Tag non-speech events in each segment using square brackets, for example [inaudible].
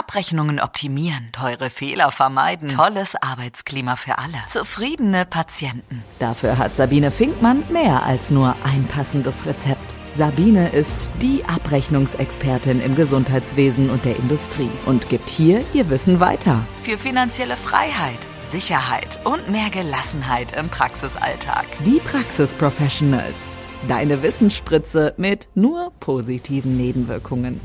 Abrechnungen optimieren, teure Fehler vermeiden, tolles Arbeitsklima für alle, zufriedene Patienten. Dafür hat Sabine Finkmann mehr als nur ein passendes Rezept. Sabine ist die Abrechnungsexpertin im Gesundheitswesen und der Industrie und gibt hier ihr Wissen weiter. Für finanzielle Freiheit, Sicherheit und mehr Gelassenheit im Praxisalltag. Die Praxisprofessionals. Deine Wissensspritze mit nur positiven Nebenwirkungen.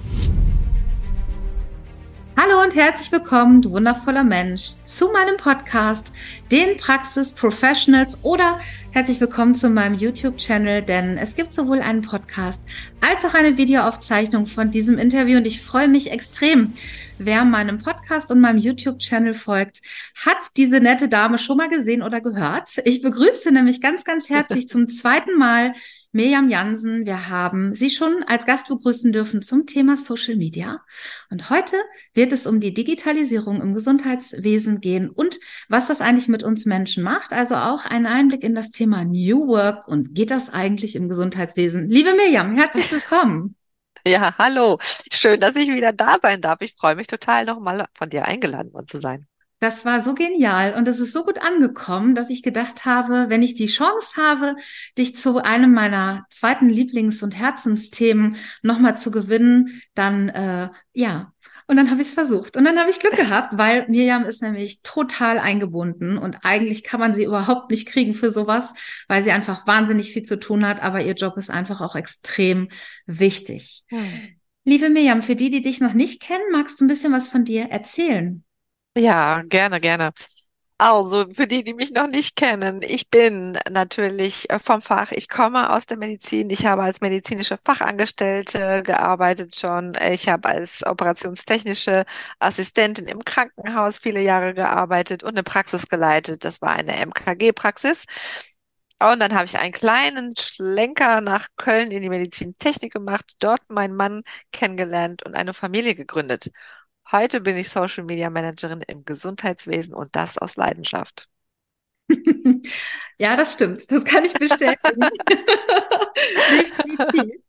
Hallo und herzlich willkommen, du wundervoller Mensch, zu meinem Podcast, den Praxis Professionals oder herzlich willkommen zu meinem YouTube-Channel, denn es gibt sowohl einen Podcast als auch eine Videoaufzeichnung von diesem Interview und ich freue mich extrem. Wer meinem Podcast und meinem YouTube-Channel folgt, hat diese nette Dame schon mal gesehen oder gehört. Ich begrüße nämlich ganz, ganz herzlich zum zweiten Mal Mirjam Jansen. Wir haben sie schon als Gast begrüßen dürfen zum Thema Social Media. Und heute wird es um die Digitalisierung im Gesundheitswesen gehen und was das eigentlich mit uns Menschen macht. Also auch ein Einblick in das Thema New Work und geht das eigentlich im Gesundheitswesen? Liebe Mirjam, herzlich willkommen. [laughs] Ja, hallo. Schön, dass ich wieder da sein darf. Ich freue mich total, nochmal von dir eingeladen worden zu sein. Das war so genial und es ist so gut angekommen, dass ich gedacht habe, wenn ich die Chance habe, dich zu einem meiner zweiten Lieblings- und Herzensthemen nochmal zu gewinnen, dann äh, ja. Und dann habe ich es versucht. Und dann habe ich Glück gehabt, weil Miriam ist nämlich total eingebunden und eigentlich kann man sie überhaupt nicht kriegen für sowas, weil sie einfach wahnsinnig viel zu tun hat, aber ihr Job ist einfach auch extrem wichtig. Hm. Liebe Miriam, für die, die dich noch nicht kennen, magst du ein bisschen was von dir erzählen? Ja, gerne, gerne. Also, für die, die mich noch nicht kennen, ich bin natürlich äh, vom Fach. Ich komme aus der Medizin. Ich habe als medizinische Fachangestellte gearbeitet schon. Ich habe als operationstechnische Assistentin im Krankenhaus viele Jahre gearbeitet und eine Praxis geleitet. Das war eine MKG-Praxis. Und dann habe ich einen kleinen Schlenker nach Köln in die Medizintechnik gemacht, dort meinen Mann kennengelernt und eine Familie gegründet. Heute bin ich Social Media Managerin im Gesundheitswesen und das aus Leidenschaft. [laughs] ja, das stimmt. Das kann ich bestätigen. [laughs] Definitiv.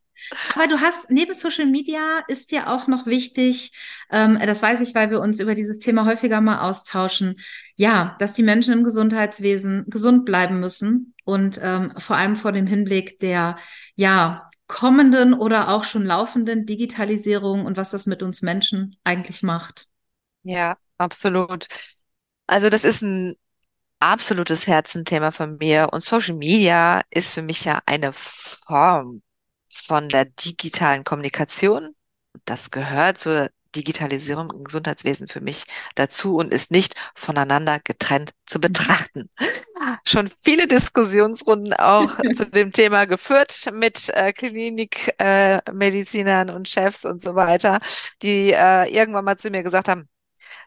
Aber du hast neben Social Media ist dir auch noch wichtig, ähm, das weiß ich, weil wir uns über dieses Thema häufiger mal austauschen, ja, dass die Menschen im Gesundheitswesen gesund bleiben müssen und ähm, vor allem vor dem Hinblick der ja kommenden oder auch schon laufenden Digitalisierung und was das mit uns Menschen eigentlich macht. Ja, absolut. Also das ist ein absolutes Herzenthema von mir und Social Media ist für mich ja eine Form von der digitalen Kommunikation. Das gehört zur Digitalisierung im Gesundheitswesen für mich dazu und ist nicht voneinander getrennt zu betrachten. Schon viele Diskussionsrunden auch [laughs] zu dem Thema geführt mit äh, Klinikmedizinern äh, und Chefs und so weiter, die äh, irgendwann mal zu mir gesagt haben,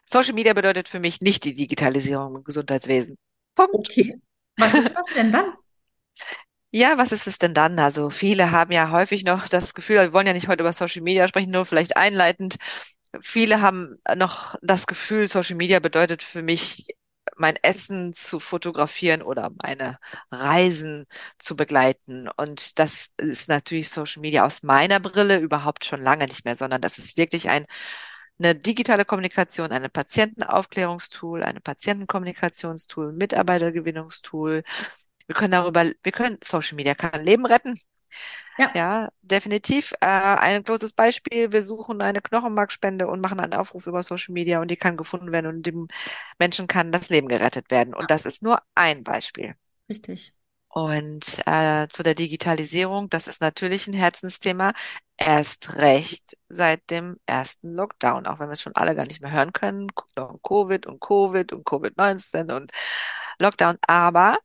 Social Media bedeutet für mich nicht die Digitalisierung im Gesundheitswesen. Punkt. Okay. Was ist das denn dann? Ja, was ist es denn dann? Also viele haben ja häufig noch das Gefühl, wir wollen ja nicht heute über Social Media sprechen, nur vielleicht einleitend. Viele haben noch das Gefühl, Social Media bedeutet für mich mein Essen zu fotografieren oder meine Reisen zu begleiten. Und das ist natürlich Social Media aus meiner Brille überhaupt schon lange nicht mehr, sondern das ist wirklich ein eine digitale Kommunikation, eine Patientenaufklärungstool, eine Patientenkommunikationstool, Mitarbeitergewinnungstool. Wir können darüber, wir können Social Media kann Leben retten. Ja. ja, definitiv. Äh, ein großes Beispiel, wir suchen eine Knochenmarkspende und machen einen Aufruf über Social Media und die kann gefunden werden und dem Menschen kann das Leben gerettet werden. Und das ist nur ein Beispiel. Richtig. Und äh, zu der Digitalisierung, das ist natürlich ein Herzensthema, erst recht seit dem ersten Lockdown, auch wenn wir es schon alle gar nicht mehr hören können, Covid und Covid und Covid-19 und Lockdown. Aber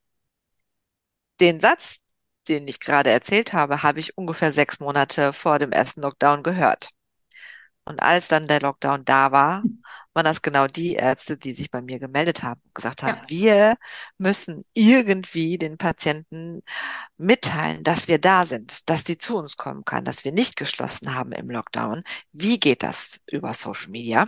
den Satz, den ich gerade erzählt habe, habe ich ungefähr sechs Monate vor dem ersten Lockdown gehört. Und als dann der Lockdown da war, waren das genau die Ärzte, die sich bei mir gemeldet haben und gesagt haben, ja. wir müssen irgendwie den Patienten mitteilen, dass wir da sind, dass die zu uns kommen kann, dass wir nicht geschlossen haben im Lockdown. Wie geht das über Social Media?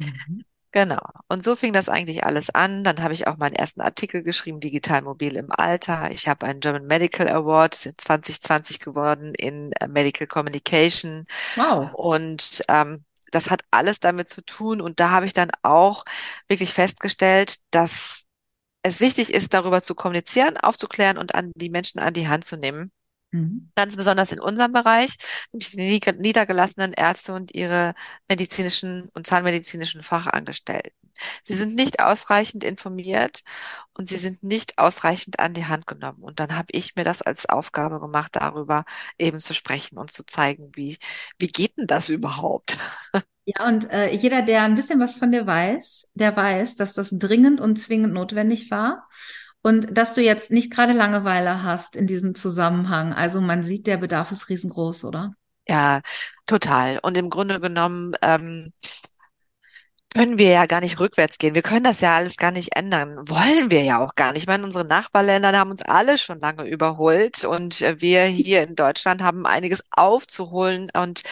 Mhm. Genau. Und so fing das eigentlich alles an. Dann habe ich auch meinen ersten Artikel geschrieben, Digital Mobil im Alter. Ich habe einen German Medical Award 2020 geworden in äh, Medical Communication. Wow. Und ähm, das hat alles damit zu tun. Und da habe ich dann auch wirklich festgestellt, dass es wichtig ist, darüber zu kommunizieren, aufzuklären und an die Menschen an die Hand zu nehmen. Mhm. Ganz besonders in unserem Bereich, nämlich die niedergelassenen Ärzte und ihre medizinischen und zahnmedizinischen Fachangestellten. Sie sind nicht ausreichend informiert und sie sind nicht ausreichend an die Hand genommen. Und dann habe ich mir das als Aufgabe gemacht, darüber eben zu sprechen und zu zeigen, wie, wie geht denn das überhaupt? [laughs] Ja, und äh, jeder, der ein bisschen was von dir weiß, der weiß, dass das dringend und zwingend notwendig war. Und dass du jetzt nicht gerade Langeweile hast in diesem Zusammenhang. Also man sieht, der Bedarf ist riesengroß, oder? Ja, total. Und im Grunde genommen ähm, können wir ja gar nicht rückwärts gehen. Wir können das ja alles gar nicht ändern. Wollen wir ja auch gar nicht. Ich meine, unsere Nachbarländer haben uns alle schon lange überholt und äh, wir hier in Deutschland haben einiges aufzuholen und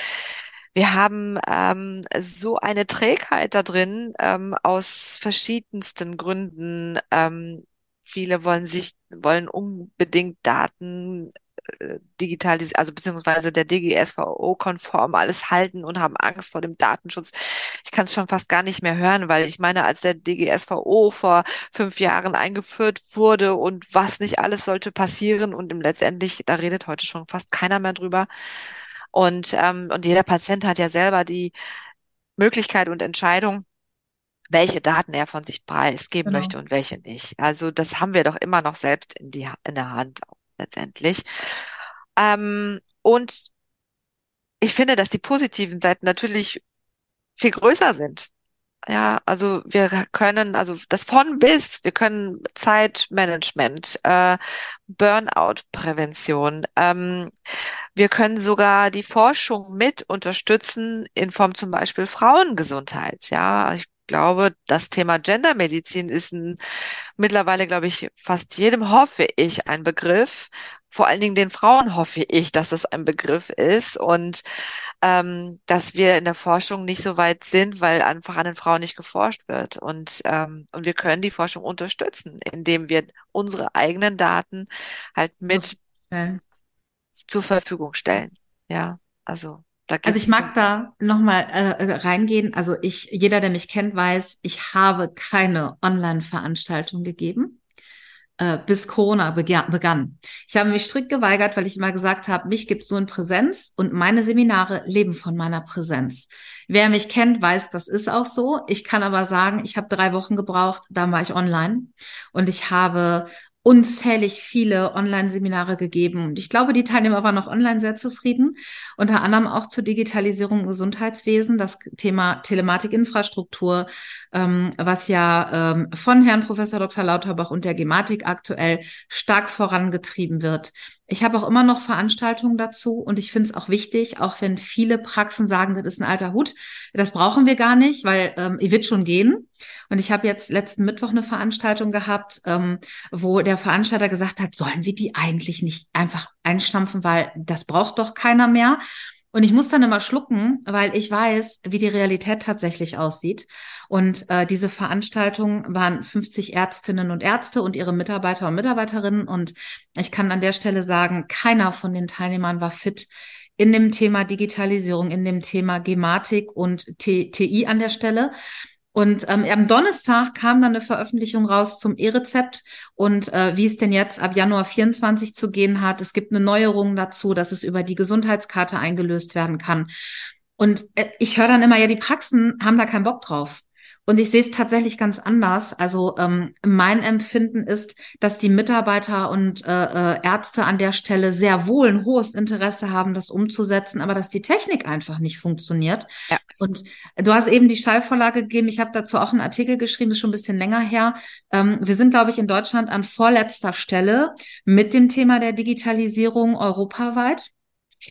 wir haben ähm, so eine Trägheit da drin ähm, aus verschiedensten Gründen. Ähm, viele wollen sich, wollen unbedingt Daten äh, digitalisieren, also beziehungsweise der DGSVO-konform alles halten und haben Angst vor dem Datenschutz. Ich kann es schon fast gar nicht mehr hören, weil ich meine, als der DGSVO vor fünf Jahren eingeführt wurde und was nicht alles sollte passieren und im letztendlich, da redet heute schon fast keiner mehr drüber. Und, ähm, und jeder Patient hat ja selber die Möglichkeit und Entscheidung, welche Daten er von sich preisgeben genau. möchte und welche nicht. Also das haben wir doch immer noch selbst in, die, in der Hand letztendlich. Ähm, und ich finde, dass die positiven Seiten natürlich viel größer sind. Ja, also wir können, also das von bis, wir können Zeitmanagement, äh, Burnout-Prävention, ähm, wir können sogar die Forschung mit unterstützen in Form zum Beispiel Frauengesundheit. Ja, ich glaube, das Thema Gendermedizin ist ein, mittlerweile, glaube ich, fast jedem hoffe ich ein Begriff. Vor allen Dingen den Frauen hoffe ich, dass es ein Begriff ist und ähm, dass wir in der Forschung nicht so weit sind, weil einfach an den Frauen nicht geforscht wird. Und, ähm, und wir können die Forschung unterstützen, indem wir unsere eigenen Daten halt mit zur Verfügung stellen. Ja, also. Also ich mag da nochmal äh, reingehen. Also ich, jeder, der mich kennt, weiß, ich habe keine Online-Veranstaltung gegeben äh, bis Corona begann. Ich habe mich strikt geweigert, weil ich immer gesagt habe, mich gibt's nur in Präsenz und meine Seminare leben von meiner Präsenz. Wer mich kennt, weiß, das ist auch so. Ich kann aber sagen, ich habe drei Wochen gebraucht, da war ich online und ich habe unzählig viele Online-Seminare gegeben. Und ich glaube, die Teilnehmer waren auch online sehr zufrieden. Unter anderem auch zur Digitalisierung im Gesundheitswesen, das Thema Telematikinfrastruktur, ähm, was ja ähm, von Herrn Professor Dr. Lauterbach und der Gematik aktuell stark vorangetrieben wird. Ich habe auch immer noch Veranstaltungen dazu und ich finde es auch wichtig, auch wenn viele Praxen sagen, das ist ein alter Hut, das brauchen wir gar nicht, weil ähm, ihr wird schon gehen. Und ich habe jetzt letzten Mittwoch eine Veranstaltung gehabt, ähm, wo der Veranstalter gesagt hat, sollen wir die eigentlich nicht einfach einstampfen, weil das braucht doch keiner mehr. Und ich muss dann immer schlucken, weil ich weiß, wie die Realität tatsächlich aussieht. Und äh, diese Veranstaltung waren 50 Ärztinnen und Ärzte und ihre Mitarbeiter und Mitarbeiterinnen. Und ich kann an der Stelle sagen, keiner von den Teilnehmern war fit in dem Thema Digitalisierung, in dem Thema Gematik und TI an der Stelle. Und ähm, am Donnerstag kam dann eine Veröffentlichung raus zum E-Rezept und äh, wie es denn jetzt ab Januar 24 zu gehen hat. Es gibt eine Neuerung dazu, dass es über die Gesundheitskarte eingelöst werden kann. Und äh, ich höre dann immer, ja, die Praxen haben da keinen Bock drauf. Und ich sehe es tatsächlich ganz anders. Also ähm, mein Empfinden ist, dass die Mitarbeiter und äh, äh, Ärzte an der Stelle sehr wohl ein hohes Interesse haben, das umzusetzen, aber dass die Technik einfach nicht funktioniert. Ja. Und du hast eben die Steilvorlage gegeben. Ich habe dazu auch einen Artikel geschrieben, das ist schon ein bisschen länger her. Ähm, wir sind, glaube ich, in Deutschland an vorletzter Stelle mit dem Thema der Digitalisierung europaweit.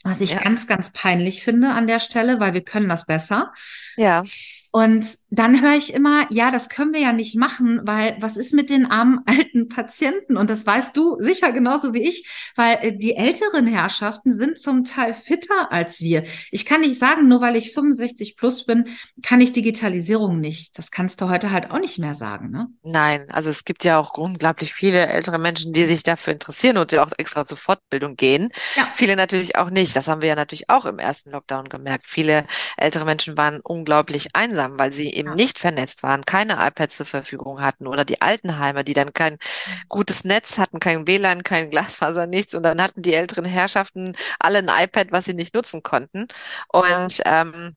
Was ich ja. ganz, ganz peinlich finde an der Stelle, weil wir können das besser. Ja. Und dann höre ich immer, ja, das können wir ja nicht machen, weil was ist mit den armen [laughs] alten Patienten? Und das weißt du sicher genauso wie ich, weil äh, die älteren Herrschaften sind zum Teil fitter als wir. Ich kann nicht sagen, nur weil ich 65 plus bin, kann ich Digitalisierung nicht. Das kannst du heute halt auch nicht mehr sagen, ne? Nein, also es gibt ja auch unglaublich viele ältere Menschen, die sich dafür interessieren und die auch extra zur Fortbildung gehen. Ja. Viele natürlich auch nicht. Das haben wir ja natürlich auch im ersten Lockdown gemerkt. Viele ältere Menschen waren unglaublich einsam einsam, weil sie eben nicht vernetzt waren, keine iPads zur Verfügung hatten oder die Altenheime, die dann kein gutes Netz hatten, kein WLAN, kein Glasfaser, nichts. Und dann hatten die älteren Herrschaften alle ein iPad, was sie nicht nutzen konnten. Und ähm,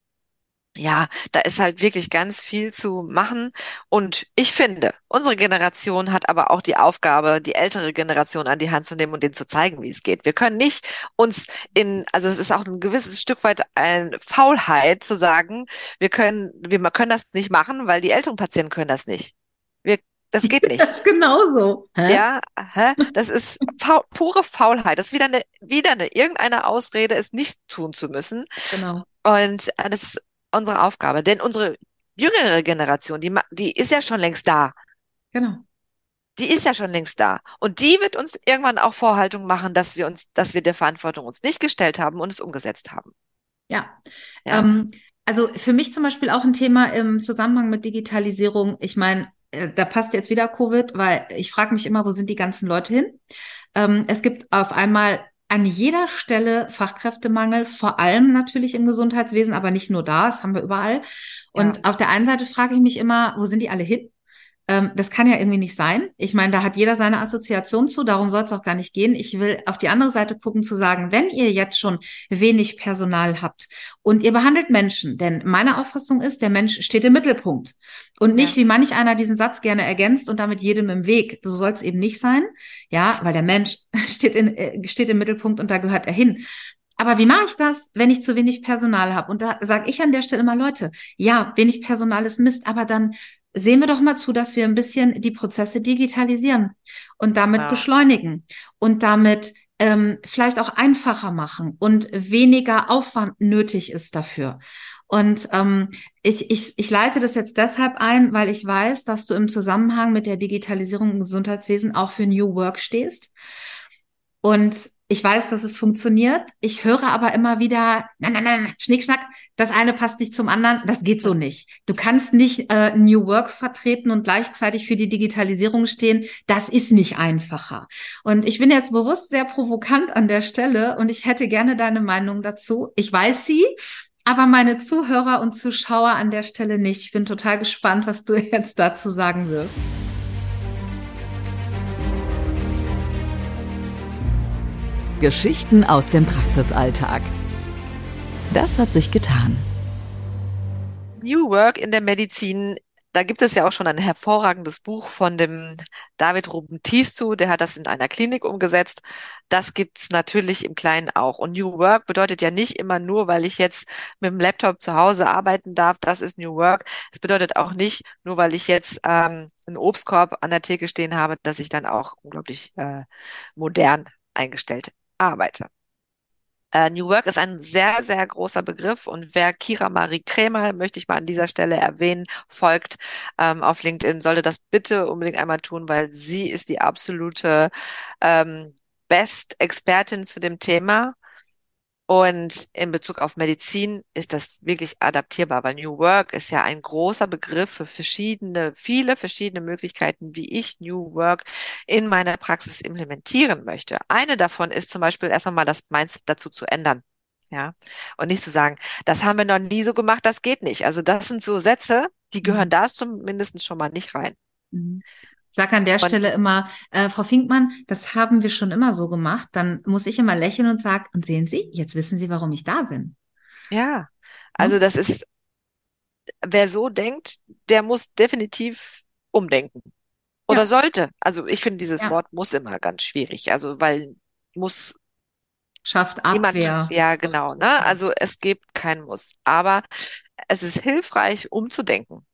ja, da ist halt wirklich ganz viel zu machen. Und ich finde, unsere Generation hat aber auch die Aufgabe, die ältere Generation an die Hand zu nehmen und denen zu zeigen, wie es geht. Wir können nicht uns in, also es ist auch ein gewisses Stück weit eine Faulheit zu sagen, wir können, wir können das nicht machen, weil die älteren Patienten können das nicht. Wir, das geht [laughs] nicht. Das ist genauso. Hä? Ja, hä? das ist faul, pure Faulheit. Das ist wieder eine, wieder eine, irgendeine Ausrede, es nicht tun zu müssen. Genau. Und äh, das unsere Aufgabe. Denn unsere jüngere Generation, die, die ist ja schon längst da. Genau. Die ist ja schon längst da. Und die wird uns irgendwann auch Vorhaltung machen, dass wir uns, dass wir der Verantwortung uns nicht gestellt haben und es umgesetzt haben. Ja. ja. Ähm, also für mich zum Beispiel auch ein Thema im Zusammenhang mit Digitalisierung. Ich meine, äh, da passt jetzt wieder Covid, weil ich frage mich immer, wo sind die ganzen Leute hin? Ähm, es gibt auf einmal an jeder Stelle Fachkräftemangel, vor allem natürlich im Gesundheitswesen, aber nicht nur da, das haben wir überall. Und ja. auf der einen Seite frage ich mich immer, wo sind die alle hin? Ähm, das kann ja irgendwie nicht sein. Ich meine, da hat jeder seine Assoziation zu, darum soll es auch gar nicht gehen. Ich will auf die andere Seite gucken, zu sagen, wenn ihr jetzt schon wenig Personal habt und ihr behandelt Menschen, denn meine Auffassung ist, der Mensch steht im Mittelpunkt und nicht, ja. wie manch einer diesen Satz gerne ergänzt und damit jedem im Weg. So soll es eben nicht sein. Ja, weil der Mensch [laughs] steht, in, äh, steht im Mittelpunkt und da gehört er hin. Aber wie mache ich das, wenn ich zu wenig Personal habe? Und da sage ich an der Stelle immer, Leute, ja, wenig Personal ist Mist, aber dann sehen wir doch mal zu, dass wir ein bisschen die Prozesse digitalisieren und damit ja. beschleunigen und damit ähm, vielleicht auch einfacher machen und weniger Aufwand nötig ist dafür. Und ähm, ich, ich, ich leite das jetzt deshalb ein, weil ich weiß, dass du im Zusammenhang mit der Digitalisierung im Gesundheitswesen auch für New Work stehst. Und ich weiß, dass es funktioniert. Ich höre aber immer wieder, nein, nein, nein, Schnickschnack, das eine passt nicht zum anderen. Das geht so nicht. Du kannst nicht äh, New Work vertreten und gleichzeitig für die Digitalisierung stehen. Das ist nicht einfacher. Und ich bin jetzt bewusst sehr provokant an der Stelle und ich hätte gerne deine Meinung dazu. Ich weiß sie, aber meine Zuhörer und Zuschauer an der Stelle nicht. Ich bin total gespannt, was du [laughs] jetzt dazu sagen wirst. Geschichten aus dem Praxisalltag. Das hat sich getan. New Work in der Medizin da gibt es ja auch schon ein hervorragendes Buch von dem David Ruben zu, der hat das in einer Klinik umgesetzt. Das gibt's natürlich im Kleinen auch. Und New Work bedeutet ja nicht immer nur, weil ich jetzt mit dem Laptop zu Hause arbeiten darf, das ist New Work. Es bedeutet auch nicht, nur weil ich jetzt ähm, einen Obstkorb an der Theke stehen habe, dass ich dann auch unglaublich äh, modern eingestellt arbeite. Uh, New Work ist ein sehr, sehr großer Begriff und wer Kira Marie Krämer, möchte ich mal an dieser Stelle erwähnen, folgt ähm, auf LinkedIn, sollte das bitte unbedingt einmal tun, weil sie ist die absolute ähm, Best-Expertin zu dem Thema. Und in Bezug auf Medizin ist das wirklich adaptierbar, weil New Work ist ja ein großer Begriff für verschiedene, viele verschiedene Möglichkeiten, wie ich New Work in meiner Praxis implementieren möchte. Eine davon ist zum Beispiel erstmal mal das Mindset dazu zu ändern. Ja, und nicht zu sagen, das haben wir noch nie so gemacht, das geht nicht. Also das sind so Sätze, die gehören mhm. da zumindest schon mal nicht rein. Mhm sag an der und, Stelle immer, äh, Frau Finkmann, das haben wir schon immer so gemacht. Dann muss ich immer lächeln und sagen, und sehen Sie, jetzt wissen Sie, warum ich da bin. Ja, also das ist, wer so denkt, der muss definitiv umdenken. Oder ja. sollte. Also ich finde dieses ja. Wort muss immer ganz schwierig. Also weil muss schafft Abwehr. Niemand, ja, genau. Ne? Also es gibt kein Muss. Aber es ist hilfreich, umzudenken.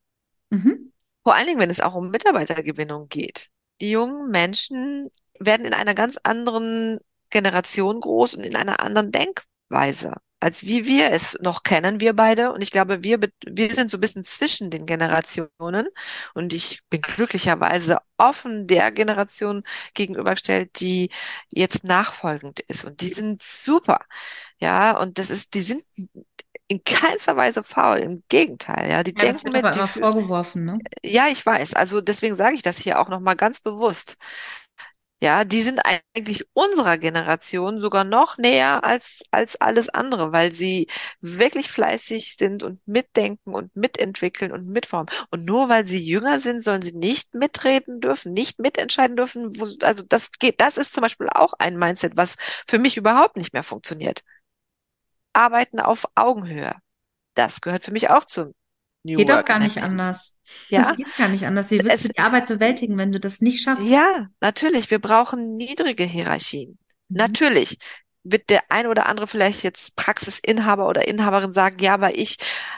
Mhm. Vor allen Dingen, wenn es auch um Mitarbeitergewinnung geht. Die jungen Menschen werden in einer ganz anderen Generation groß und in einer anderen Denkweise. als wie wir es noch kennen, wir beide. Und ich glaube, wir, wir sind so ein bisschen zwischen den Generationen. Und ich bin glücklicherweise offen der Generation gegenübergestellt, die jetzt nachfolgend ist. Und die sind super. Ja, und das ist, die sind in keinster Weise faul. Im Gegenteil. Ja, die ja, denken mit. Die, vorgeworfen, ne? Ja, ich weiß. Also deswegen sage ich das hier auch nochmal ganz bewusst. Ja, die sind eigentlich unserer Generation sogar noch näher als, als alles andere, weil sie wirklich fleißig sind und mitdenken und mitentwickeln und mitformen. Und nur weil sie jünger sind, sollen sie nicht mitreden dürfen, nicht mitentscheiden dürfen. Also das geht, das ist zum Beispiel auch ein Mindset, was für mich überhaupt nicht mehr funktioniert. Arbeiten auf Augenhöhe. Das gehört für mich auch zum New Geht Work doch gar nicht anders. Ja. Das geht gar nicht anders. Wie willst es, du die Arbeit bewältigen, wenn du das nicht schaffst? Ja, natürlich. Wir brauchen niedrige Hierarchien. Mhm. Natürlich wird der ein oder andere vielleicht jetzt Praxisinhaber oder Inhaberin sagen, ja, aber ich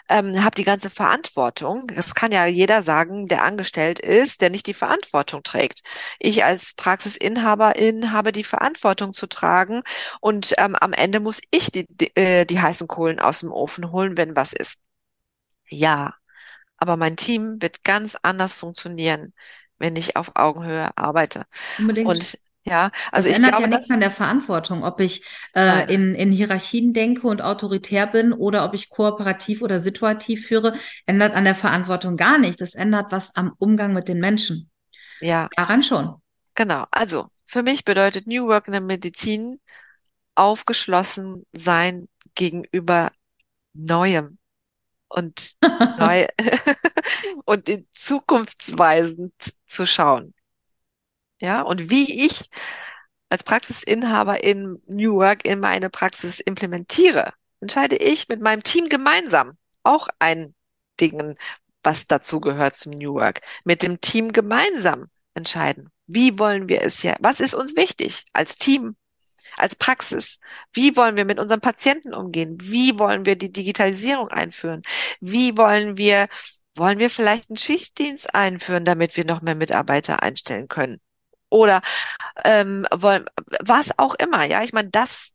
ähm, habe die ganze Verantwortung. Das kann ja jeder sagen, der angestellt ist, der nicht die Verantwortung trägt. Ich als Praxisinhaberin habe die Verantwortung zu tragen und ähm, am Ende muss ich die, die, äh, die heißen Kohlen aus dem Ofen holen, wenn was ist. Ja, aber mein Team wird ganz anders funktionieren, wenn ich auf Augenhöhe arbeite. Unbedingt. Und ja, also das ich ändert glaube, ja nichts an der Verantwortung, ob ich äh, in, in Hierarchien denke und autoritär bin oder ob ich kooperativ oder situativ führe, ändert an der Verantwortung gar nichts. Das ändert was am Umgang mit den Menschen. Ja. Daran schon. Genau. Also für mich bedeutet New Work in der Medizin aufgeschlossen sein gegenüber Neuem und [laughs] neu [laughs] und in zukunftsweisend zu schauen. Ja, und wie ich als Praxisinhaber in New Work in meine Praxis implementiere, entscheide ich mit meinem Team gemeinsam auch ein Ding, was dazu gehört zum New Work. Mit dem Team gemeinsam entscheiden. Wie wollen wir es ja? Was ist uns wichtig als Team? als Praxis. Wie wollen wir mit unseren Patienten umgehen? Wie wollen wir die Digitalisierung einführen? Wie wollen wir, wollen wir vielleicht einen Schichtdienst einführen, damit wir noch mehr Mitarbeiter einstellen können? Oder ähm, wollen, was auch immer. Ja, ich meine, das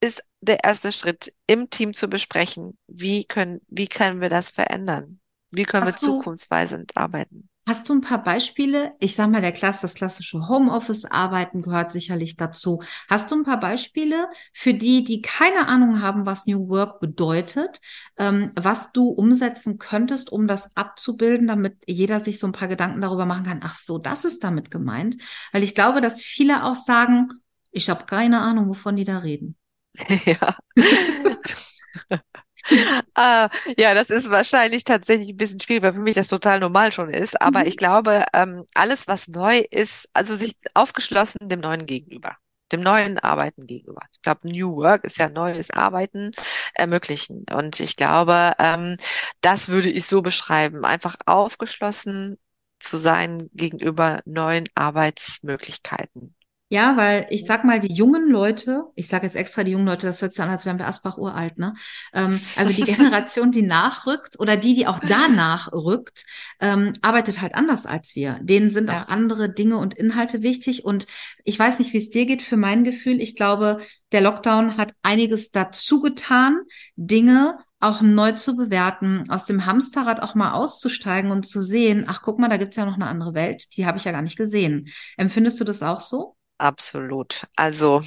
ist der erste Schritt im Team zu besprechen. Wie können, wie können wir das verändern? Wie können Hast wir zukunftsweisend arbeiten? Hast du ein paar Beispiele? Ich sag mal, der Klasse, das klassische Homeoffice-Arbeiten gehört sicherlich dazu. Hast du ein paar Beispiele für die, die keine Ahnung haben, was New Work bedeutet, ähm, was du umsetzen könntest, um das abzubilden, damit jeder sich so ein paar Gedanken darüber machen kann, ach so, das ist damit gemeint. Weil ich glaube, dass viele auch sagen, ich habe keine Ahnung, wovon die da reden. [laughs] Ja. [laughs] [laughs] ah, ja, das ist wahrscheinlich tatsächlich ein bisschen schwierig, weil für mich das total normal schon ist. Aber mhm. ich glaube, ähm, alles, was neu ist, also sich aufgeschlossen dem Neuen gegenüber, dem neuen Arbeiten gegenüber. Ich glaube, New Work ist ja neues Arbeiten ermöglichen. Und ich glaube, ähm, das würde ich so beschreiben. Einfach aufgeschlossen zu sein gegenüber neuen Arbeitsmöglichkeiten. Ja, weil ich sag mal, die jungen Leute, ich sage jetzt extra die jungen Leute, das hört sich an, als wären wir Asbach uralt, ne? Ähm, also die [laughs] Generation, die nachrückt oder die, die auch danach rückt, ähm, arbeitet halt anders als wir. Denen sind ja. auch andere Dinge und Inhalte wichtig. Und ich weiß nicht, wie es dir geht, für mein Gefühl. Ich glaube, der Lockdown hat einiges dazu getan, Dinge auch neu zu bewerten, aus dem Hamsterrad auch mal auszusteigen und zu sehen, ach guck mal, da gibt's ja noch eine andere Welt, die habe ich ja gar nicht gesehen. Empfindest du das auch so? Absolut. Also,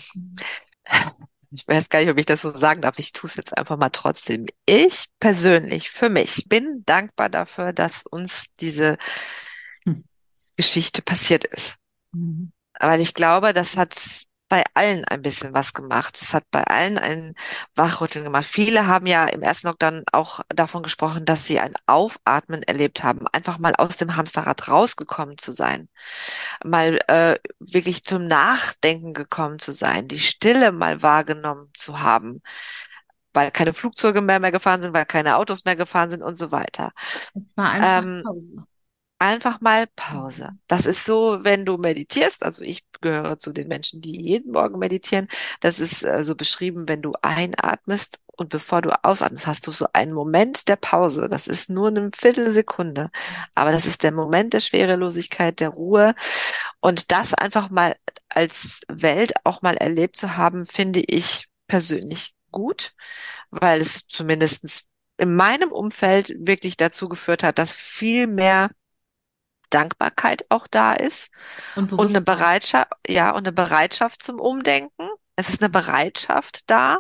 [laughs] ich weiß gar nicht, ob ich das so sagen darf. Ich tue es jetzt einfach mal trotzdem. Ich persönlich, für mich, bin dankbar dafür, dass uns diese hm. Geschichte passiert ist. Mhm. Weil ich glaube, das hat bei allen ein bisschen was gemacht. Es hat bei allen ein Wachrütteln gemacht. Viele haben ja im ersten Lockdown auch davon gesprochen, dass sie ein Aufatmen erlebt haben, einfach mal aus dem Hamsterrad rausgekommen zu sein, mal äh, wirklich zum Nachdenken gekommen zu sein, die Stille mal wahrgenommen zu haben weil keine Flugzeuge mehr, mehr gefahren sind, weil keine Autos mehr gefahren sind und so weiter. Es war einfach ähm, Pause einfach mal Pause. Das ist so, wenn du meditierst, also ich gehöre zu den Menschen, die jeden Morgen meditieren. Das ist äh, so beschrieben, wenn du einatmest und bevor du ausatmest, hast du so einen Moment der Pause. Das ist nur eine Viertelsekunde. Aber das ist der Moment der Schwerelosigkeit, der Ruhe. Und das einfach mal als Welt auch mal erlebt zu haben, finde ich persönlich gut, weil es zumindestens in meinem Umfeld wirklich dazu geführt hat, dass viel mehr Dankbarkeit auch da ist Und und eine. Bereitschaft, ja, und eine Bereitschaft zum Umdenken. Es ist eine Bereitschaft da.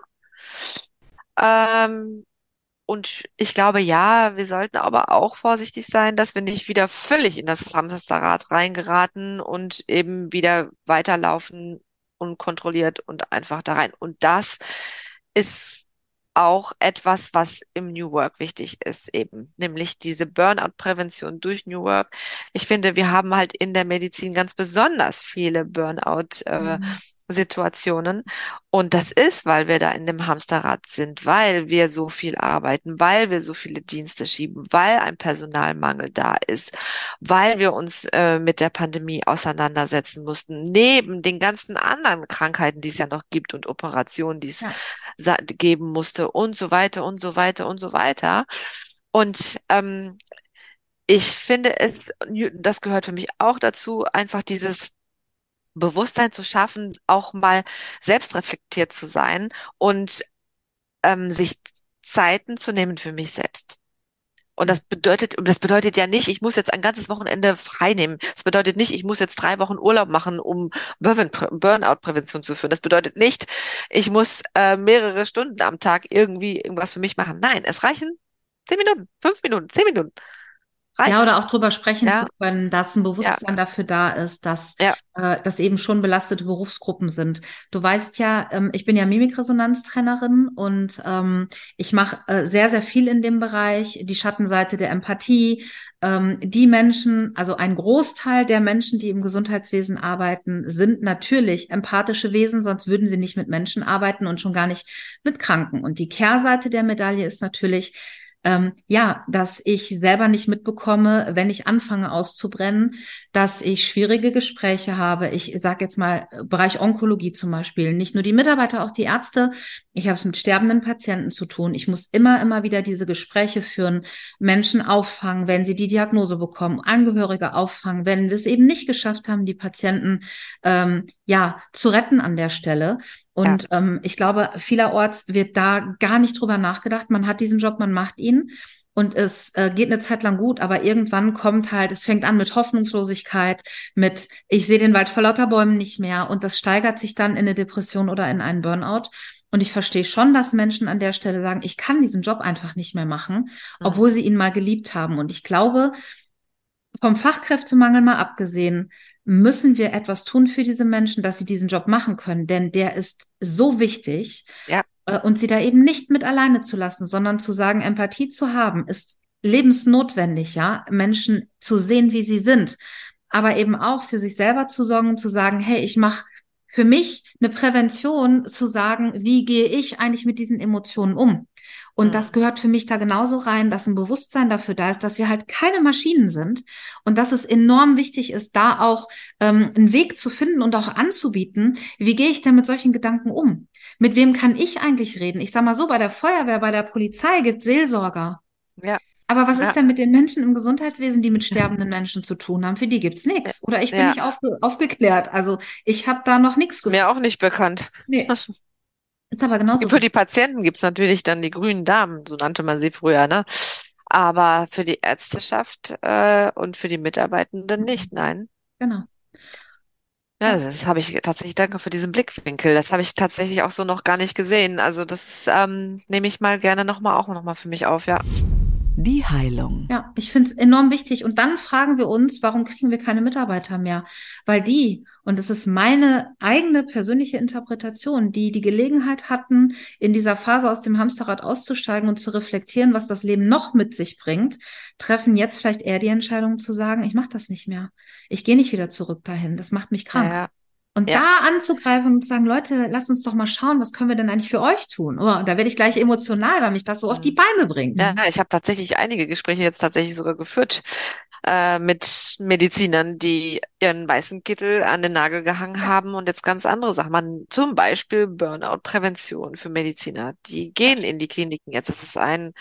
Ähm, und ich glaube, ja, wir sollten aber auch vorsichtig sein, dass wir nicht wieder völlig in das Hamsterrad reingeraten und eben wieder weiterlaufen unkontrolliert und einfach da rein. Und das ist auch etwas, was im New Work wichtig ist, eben, nämlich diese Burnout-Prävention durch New Work. Ich finde, wir haben halt in der Medizin ganz besonders viele Burnout, äh, Mhm. Situationen. Und das ist, weil wir da in dem Hamsterrad sind, weil wir so viel arbeiten, weil wir so viele Dienste schieben, weil ein Personalmangel da ist, weil wir uns äh, mit der Pandemie auseinandersetzen mussten, neben den ganzen anderen Krankheiten, die es ja noch gibt und Operationen, die es Ja. geben musste und so weiter und so weiter und so weiter. Und ähm, ich finde es, das gehört für mich auch dazu, einfach dieses Bewusstsein zu schaffen, auch mal selbstreflektiert zu sein und ähm, sich Zeiten zu nehmen für mich selbst. Und das bedeutet, das bedeutet ja nicht, ich muss jetzt ein ganzes Wochenende frei nehmen. Das bedeutet nicht, ich muss jetzt drei Wochen Urlaub machen, um Burn- Burnout-Prävention zu führen. Das bedeutet nicht, ich muss äh, mehrere Stunden am Tag irgendwie irgendwas für mich machen. Nein, es reichen zehn Minuten, fünf Minuten, zehn Minuten. Ja, Reicht. oder auch drüber sprechen Ja. zu können, dass ein Ja. Bewusstsein dafür da ist, dass, Ja. äh, dass eben schon belastete Berufsgruppen sind. Du weißt ja, ähm, ich bin ja Mimikresonanztrainerin und ähm, ich mache äh, sehr, sehr viel in dem Bereich, die Schattenseite der Empathie. Ähm, die Menschen, also ein Großteil der Menschen, die im Gesundheitswesen arbeiten, sind natürlich empathische Wesen, sonst würden sie nicht mit Menschen arbeiten und schon gar nicht mit Kranken. Und die Kehrseite der Medaille ist natürlich, ähm, ja, dass ich selber nicht mitbekomme, wenn ich anfange auszubrennen, dass ich schwierige Gespräche habe. Ich sage jetzt mal Bereich Onkologie zum Beispiel. Nicht nur die Mitarbeiter, auch die Ärzte. Ich habe es mit sterbenden Patienten zu tun. Ich muss immer, immer wieder diese Gespräche führen, Menschen auffangen, wenn sie die Diagnose bekommen, Angehörige auffangen, wenn wir es eben nicht geschafft haben, die Patienten ähm, ja zu retten an der Stelle. Und ähm, ich glaube, vielerorts wird da gar nicht drüber nachgedacht. Man hat diesen Job, man macht ihn. Und es äh, geht eine Zeit lang gut, aber irgendwann kommt halt, es fängt an mit Hoffnungslosigkeit, mit ich sehe den Wald vor lauter Bäumen nicht mehr und das steigert sich dann in eine Depression oder in einen Burnout. Und ich verstehe schon, dass Menschen an der Stelle sagen, ich kann diesen Job einfach nicht mehr machen, obwohl sie ihn mal geliebt haben. Und ich glaube, vom Fachkräftemangel mal abgesehen, müssen wir etwas tun für diese Menschen, dass sie diesen Job machen können, denn der ist so wichtig. Ja. Äh, Und sie da eben nicht mit alleine zu lassen, sondern zu sagen, Empathie zu haben, ist lebensnotwendig, ja, Menschen zu sehen, wie sie sind, aber eben auch für sich selber zu sorgen, zu sagen, hey, ich mache für mich eine Prävention, zu sagen, wie gehe ich eigentlich mit diesen Emotionen um? Und Mhm. das gehört für mich da genauso rein, dass ein Bewusstsein dafür da ist, dass wir halt keine Maschinen sind und dass es enorm wichtig ist, da auch ähm, einen Weg zu finden und auch anzubieten, wie gehe ich denn mit solchen Gedanken um? Mit wem kann ich eigentlich reden? Ich sag mal so, bei der Feuerwehr, bei der Polizei gibt Seelsorger. Ja. Aber was Ja. ist denn mit den Menschen im Gesundheitswesen, die mit sterbenden Menschen zu tun haben? Für die gibt's nichts. Oder ich bin Ja. nicht aufge aufgeklärt. Also ich habe da noch nichts Mir auch nicht bekannt. Nee. [laughs] Ist aber genauso. Für die Patienten gibt's natürlich dann die grünen Damen, so nannte man sie früher, ne? Aber für die Ärzteschaft äh, und für die Mitarbeitenden nicht, nein. Genau. Ja, das habe ich tatsächlich, danke für diesen Blickwinkel. Das habe ich tatsächlich auch so noch gar nicht gesehen. Also das ähm, nehme ich mal gerne nochmal auch nochmal für mich auf, ja. Die Heilung. Ja, ich finde es enorm wichtig. Und dann fragen wir uns, warum kriegen wir keine Mitarbeiter mehr? Weil die, und das ist meine eigene persönliche Interpretation, die die Gelegenheit hatten, in dieser Phase aus dem Hamsterrad auszusteigen und zu reflektieren, was das Leben noch mit sich bringt, treffen jetzt vielleicht eher die Entscheidung zu sagen, ich mache das nicht mehr. Ich gehe nicht wieder zurück dahin. Das macht mich krank. Ja, Und Ja. da anzugreifen und zu sagen, Leute, lasst uns doch mal schauen, was können wir denn eigentlich für euch tun? Oh, da werde ich gleich emotional, weil mich das so auf die Beine bringt. ja, ich habe tatsächlich einige Gespräche jetzt tatsächlich sogar geführt äh, mit Medizinern, die ihren weißen Kittel an den Nagel gehangen haben und jetzt ganz andere Sachen machen. Zum Beispiel Burnout-Prävention für Mediziner. Die gehen in die Kliniken jetzt. Das ist ein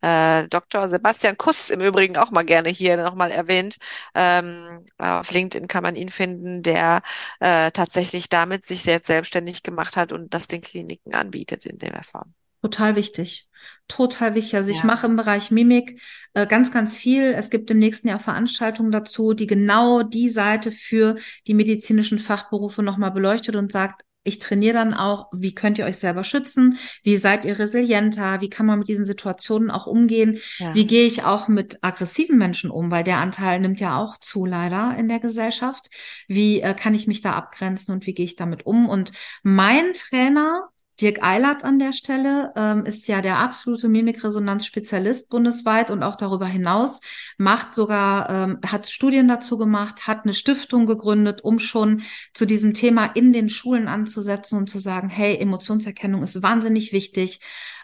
äh, Dr. Sebastian Kuss im Übrigen auch mal gerne hier nochmal erwähnt. Ähm, auf LinkedIn kann man ihn finden, der äh, tatsächlich damit sich sehr selbstständig gemacht hat und das den Kliniken anbietet in der Form. Total wichtig. Total wichtig. Also ja. ich mache im Bereich Mimik äh, ganz, ganz viel. Es gibt im nächsten Jahr Veranstaltungen dazu, die genau die Seite für die medizinischen Fachberufe nochmal beleuchtet und sagt, ich trainiere dann auch, wie könnt ihr euch selber schützen? Wie seid ihr resilienter? Wie kann man mit diesen Situationen auch umgehen? Ja. Wie gehe ich auch mit aggressiven Menschen um? Weil der Anteil nimmt ja auch zu leider in der Gesellschaft. Wie äh, kann ich mich da abgrenzen und wie gehe ich damit um? Und mein Trainer, Dirk Eilert an der Stelle ähm, ist ja der absolute Mimikresonanz-Spezialist bundesweit und auch darüber hinaus macht sogar, ähm, hat Studien dazu gemacht, hat eine Stiftung gegründet, um schon zu diesem Thema in den Schulen anzusetzen und zu sagen, hey, Emotionserkennung ist wahnsinnig wichtig.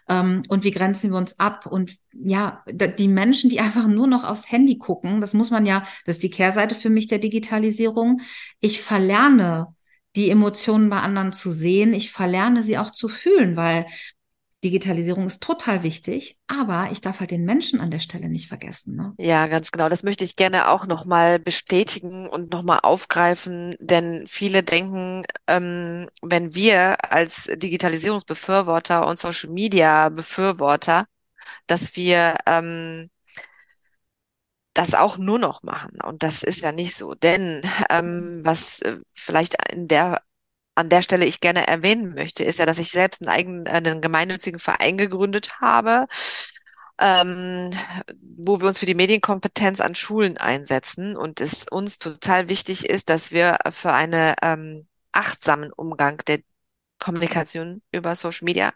Ähm, und wie grenzen wir uns ab? Und ja, die Menschen, die einfach nur noch aufs Handy gucken, das muss man ja, das ist die Kehrseite für mich der Digitalisierung. Ich verlerne die Emotionen bei anderen zu sehen. Ich verlerne sie auch zu fühlen, weil Digitalisierung ist total wichtig, aber ich darf halt den Menschen an der Stelle nicht vergessen. Ne? Ja, ganz genau. Das möchte ich gerne auch nochmal bestätigen und nochmal aufgreifen, denn viele denken, ähm, wenn wir als Digitalisierungsbefürworter und Social Media Befürworter, dass wir ähm, das auch nur noch machen. Und das ist ja nicht so. Denn ähm, was äh, vielleicht in der an der Stelle ich gerne erwähnen möchte, ist ja, dass ich selbst einen eigenen, einen gemeinnützigen Verein gegründet habe, ähm, wo wir uns für die Medienkompetenz an Schulen einsetzen und es uns total wichtig ist, dass wir für einen ähm, achtsamen Umgang der Kommunikation über Social Media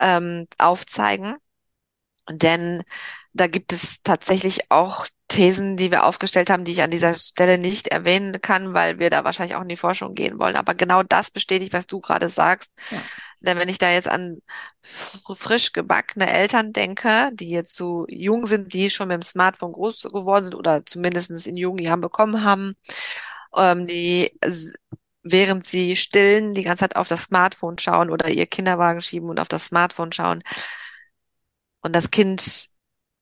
ähm, aufzeigen. Denn da gibt es tatsächlich auch Thesen, die wir aufgestellt haben, die ich an dieser Stelle nicht erwähnen kann, weil wir da wahrscheinlich auch in die Forschung gehen wollen. Aber genau das bestätigt, was du gerade sagst. Ja. Denn wenn ich da jetzt an frisch gebackene Eltern denke, die jetzt so jung sind, die schon mit dem Smartphone groß geworden sind oder zumindest in jungen Jahren bekommen haben, ähm, die während sie stillen die ganze Zeit auf das Smartphone schauen oder ihr Kinderwagen schieben und auf das Smartphone schauen. Und das Kind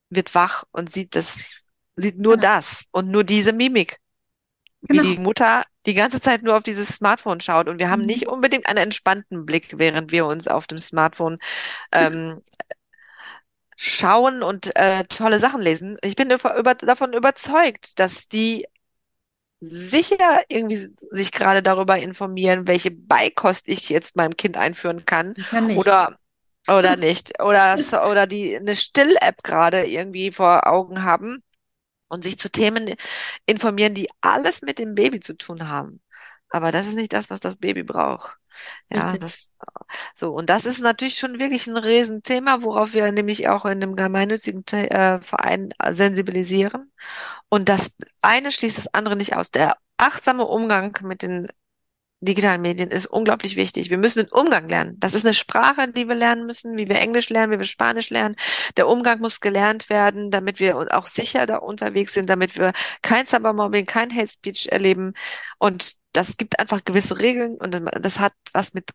wird wach und sieht das, sieht nur genau. das und nur diese Mimik. Genau. Wie die Mutter die ganze Zeit nur auf dieses Smartphone schaut und wir haben mhm. nicht unbedingt einen entspannten Blick, während wir uns auf dem Smartphone ähm, schauen und äh, tolle Sachen lesen. Ich bin über, davon überzeugt, dass die sicher irgendwie sich gerade darüber informieren, welche Beikost ich jetzt meinem Kind einführen kann. kann oder oder nicht. Oder, oder die eine Still-App gerade irgendwie vor Augen haben und sich zu Themen informieren, die alles mit dem Baby zu tun haben. Aber das ist nicht das, was das Baby braucht. Ja, Richtig. das, so. Und das ist natürlich schon wirklich ein Riesenthema, worauf wir nämlich auch in dem gemeinnützigen äh, Verein sensibilisieren. Und das eine schließt das andere nicht aus. Der achtsame Umgang mit den digitalen Medien ist unglaublich wichtig. Wir müssen den Umgang lernen. Das ist eine Sprache, die wir lernen müssen, wie wir Englisch lernen, wie wir Spanisch lernen. Der Umgang muss gelernt werden, damit wir auch sicher da unterwegs sind, damit wir kein Cybermobbing, kein Hate Speech erleben. Und das gibt einfach gewisse Regeln und das hat was mit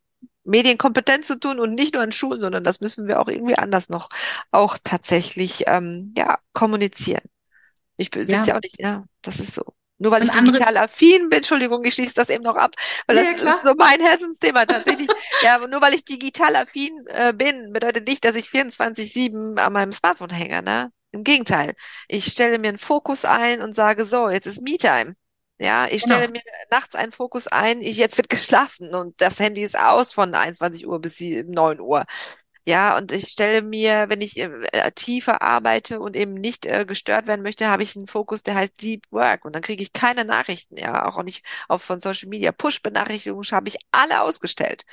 Medienkompetenz zu tun und nicht nur an Schulen, sondern das müssen wir auch irgendwie anders noch auch tatsächlich ähm, ja kommunizieren. Ich sitze ja. ja auch nicht, ja, das ist so. Nur weil und ich digital affin bin, Entschuldigung, ich schließe das eben noch ab, weil ja, das klar. ist so mein Herzensthema tatsächlich. [laughs] ja, aber nur weil ich digital affin äh, bin, bedeutet nicht, dass ich 24-7 an meinem Smartphone hänge, ne? Im Gegenteil. Ich stelle mir einen Fokus ein und sage so, jetzt ist Me-Time. Ja, ich stelle genau. mir nachts einen Fokus ein, ich, jetzt wird [laughs] geschlafen und das Handy ist aus von 21 Uhr bis 9 Uhr. Ja, und ich stelle mir, wenn ich äh, tiefer arbeite und eben nicht äh, gestört werden möchte, habe ich einen Fokus, der heißt Deep Work. Und dann kriege ich keine Nachrichten, ja, auch nicht auf von Social Media. Push-Benachrichtigungen habe ich alle ausgestellt.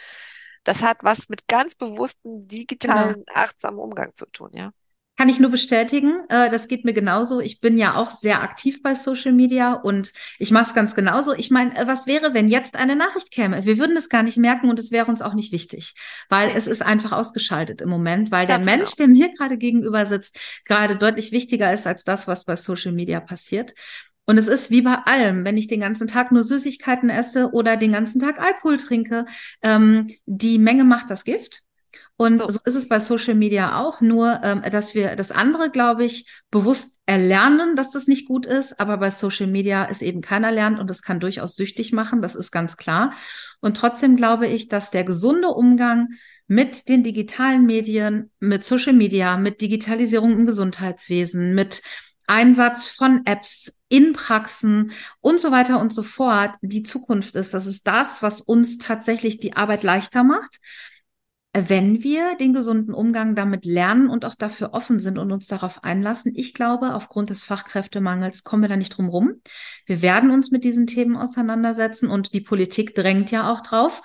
Das hat was mit ganz bewusstem digitalen, genau. achtsamen Umgang zu tun, ja. Kann ich nur bestätigen. Äh, das geht mir genauso. Ich bin ja auch sehr aktiv bei Social Media und ich mache es ganz genauso. Ich meine, äh, was wäre, wenn jetzt eine Nachricht käme? Wir würden es gar nicht merken und es wäre uns auch nicht wichtig, weil es ist einfach ausgeschaltet im Moment, weil der Mensch, genau. der mir gerade gegenüber sitzt, gerade deutlich wichtiger ist als das, was bei Social Media passiert. Und es ist wie bei allem, wenn ich den ganzen Tag nur Süßigkeiten esse oder den ganzen Tag Alkohol trinke, ähm, die Menge macht das Gift. Und so. so, ist es bei Social Media auch, nur ähm, dass wir das andere, glaube ich, bewusst erlernen, dass das nicht gut ist, aber bei Social Media ist eben keiner lernt und das kann durchaus süchtig machen, das ist ganz klar. Und trotzdem glaube ich, dass der gesunde Umgang mit den digitalen Medien, mit Social Media, mit Digitalisierung im Gesundheitswesen, mit Einsatz von Apps in Praxen und so weiter und so fort die Zukunft ist. Das ist das, was uns tatsächlich die Arbeit leichter macht wenn wir den gesunden Umgang damit lernen und auch dafür offen sind und uns darauf einlassen. Ich glaube, aufgrund des Fachkräftemangels kommen wir da nicht drum rum. Wir werden uns mit diesen Themen auseinandersetzen und die Politik drängt ja auch drauf.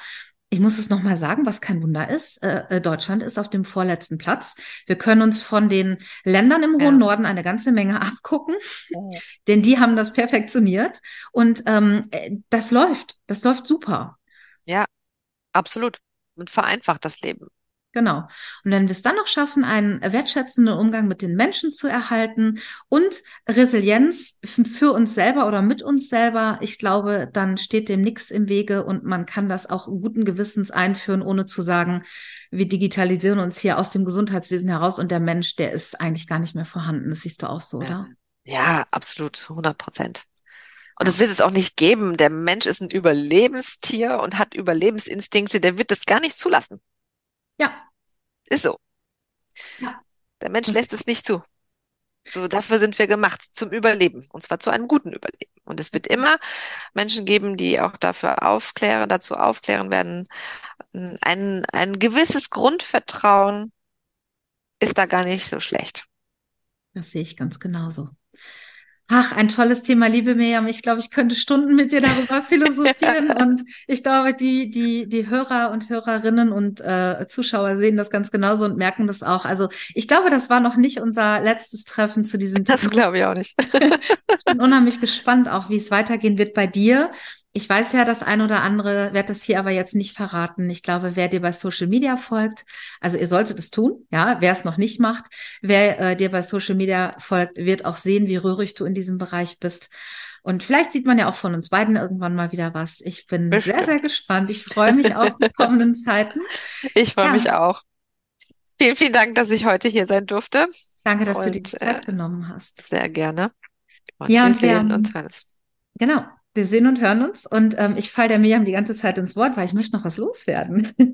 Ich muss es nochmal sagen, was kein Wunder ist. Äh, äh, Deutschland ist auf dem vorletzten Platz. Wir können uns von den Ländern im hohen ja. Norden eine ganze Menge [laughs] abgucken, oh. denn die haben das perfektioniert. Und ähm, äh, das läuft. Das läuft super. Ja, absolut und vereinfacht das Leben. Genau. Und wenn wir es dann noch schaffen, einen wertschätzenden Umgang mit den Menschen zu erhalten und Resilienz für uns selber oder mit uns selber, ich glaube, dann steht dem nichts im Wege und man kann das auch guten Gewissens einführen, ohne zu sagen, wir digitalisieren uns hier aus dem Gesundheitswesen heraus und der Mensch, der ist eigentlich gar nicht mehr vorhanden. Das siehst du auch so, oder? Ja, absolut, 100 Prozent. Und das wird es auch nicht geben. Der Mensch ist ein Überlebenstier und hat Überlebensinstinkte. Der wird das gar nicht zulassen. Ja. Ist so. Ja. Der Mensch lässt es nicht zu. So, dafür sind wir gemacht, zum Überleben. Und zwar zu einem guten Überleben. Und es wird immer Menschen geben, die auch dafür aufklären, dazu aufklären werden. Ein, ein gewisses Grundvertrauen ist da gar nicht so schlecht. Das sehe ich ganz genauso. Ach, ein tolles Thema, liebe Miriam. Ich glaube, ich könnte Stunden mit dir darüber [laughs] philosophieren und ich glaube, die, die, die Hörer und Hörerinnen und äh, Zuschauer sehen das ganz genauso und merken das auch. Also ich glaube, das war noch nicht unser letztes Treffen zu diesem Thema. Das glaube ich auch nicht. [laughs] ich bin unheimlich gespannt auch, wie es weitergehen wird bei dir. Ich weiß ja das ein oder andere, werde das hier aber jetzt nicht verraten. Ich glaube, wer dir bei Social Media folgt, also ihr solltet es tun, ja, wer es noch nicht macht, wer äh, dir bei Social Media folgt, wird auch sehen, wie rührig du in diesem Bereich bist. Und vielleicht sieht man ja auch von uns beiden irgendwann mal wieder was. Ich bin Bestimmt. sehr, sehr gespannt. Ich freue mich auf die kommenden Zeiten. Ich freue ja. mich auch. Vielen, vielen Dank, dass ich heute hier sein durfte. Danke, dass Und, du dir die Zeit äh, genommen hast. Sehr gerne. Und ja, wir und sehen wir, uns. Genau. Wir sehen und hören uns und ähm, ich falle der Miriam die ganze Zeit ins Wort, weil ich möchte noch was loswerden. [laughs]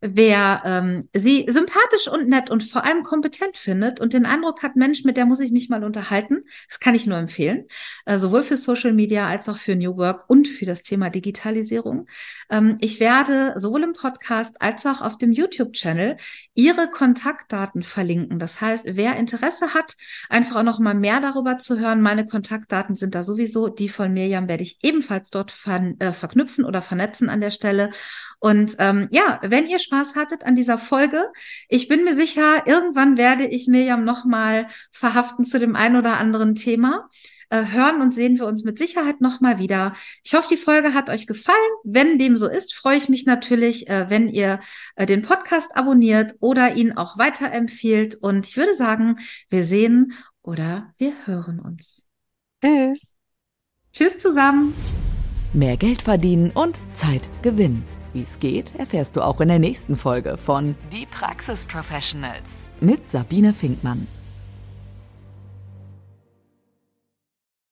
wer ähm, sie sympathisch und nett und vor allem kompetent findet und den Eindruck hat, Mensch, mit der muss ich mich mal unterhalten, das kann ich nur empfehlen, äh, sowohl für Social Media als auch für New Work und für das Thema Digitalisierung. Ähm, ich werde sowohl im Podcast als auch auf dem YouTube-Channel ihre Kontaktdaten verlinken. Das heißt, wer Interesse hat, einfach auch noch mal mehr darüber zu hören, meine Kontaktdaten sind da sowieso. Die von Mirjam werde ich ebenfalls dort ver äh, verknüpfen oder vernetzen an der Stelle. Und ähm, ja, wenn ihr Spaß hattet an dieser Folge, ich bin mir sicher, irgendwann werde ich Mirjam nochmal verhaften zu dem einen oder anderen Thema. Äh, hören und sehen wir uns mit Sicherheit nochmal wieder. Ich hoffe, die Folge hat euch gefallen. Wenn dem so ist, freue ich mich natürlich, äh, wenn ihr äh, den Podcast abonniert oder ihn auch weiterempfiehlt. Und ich würde sagen, wir sehen oder wir hören uns. Tschüss. Tschüss zusammen. Mehr Geld verdienen und Zeit gewinnen. Wie es geht, erfährst du auch in der nächsten Folge von Die Praxis Professionals mit Sabine Finkmann.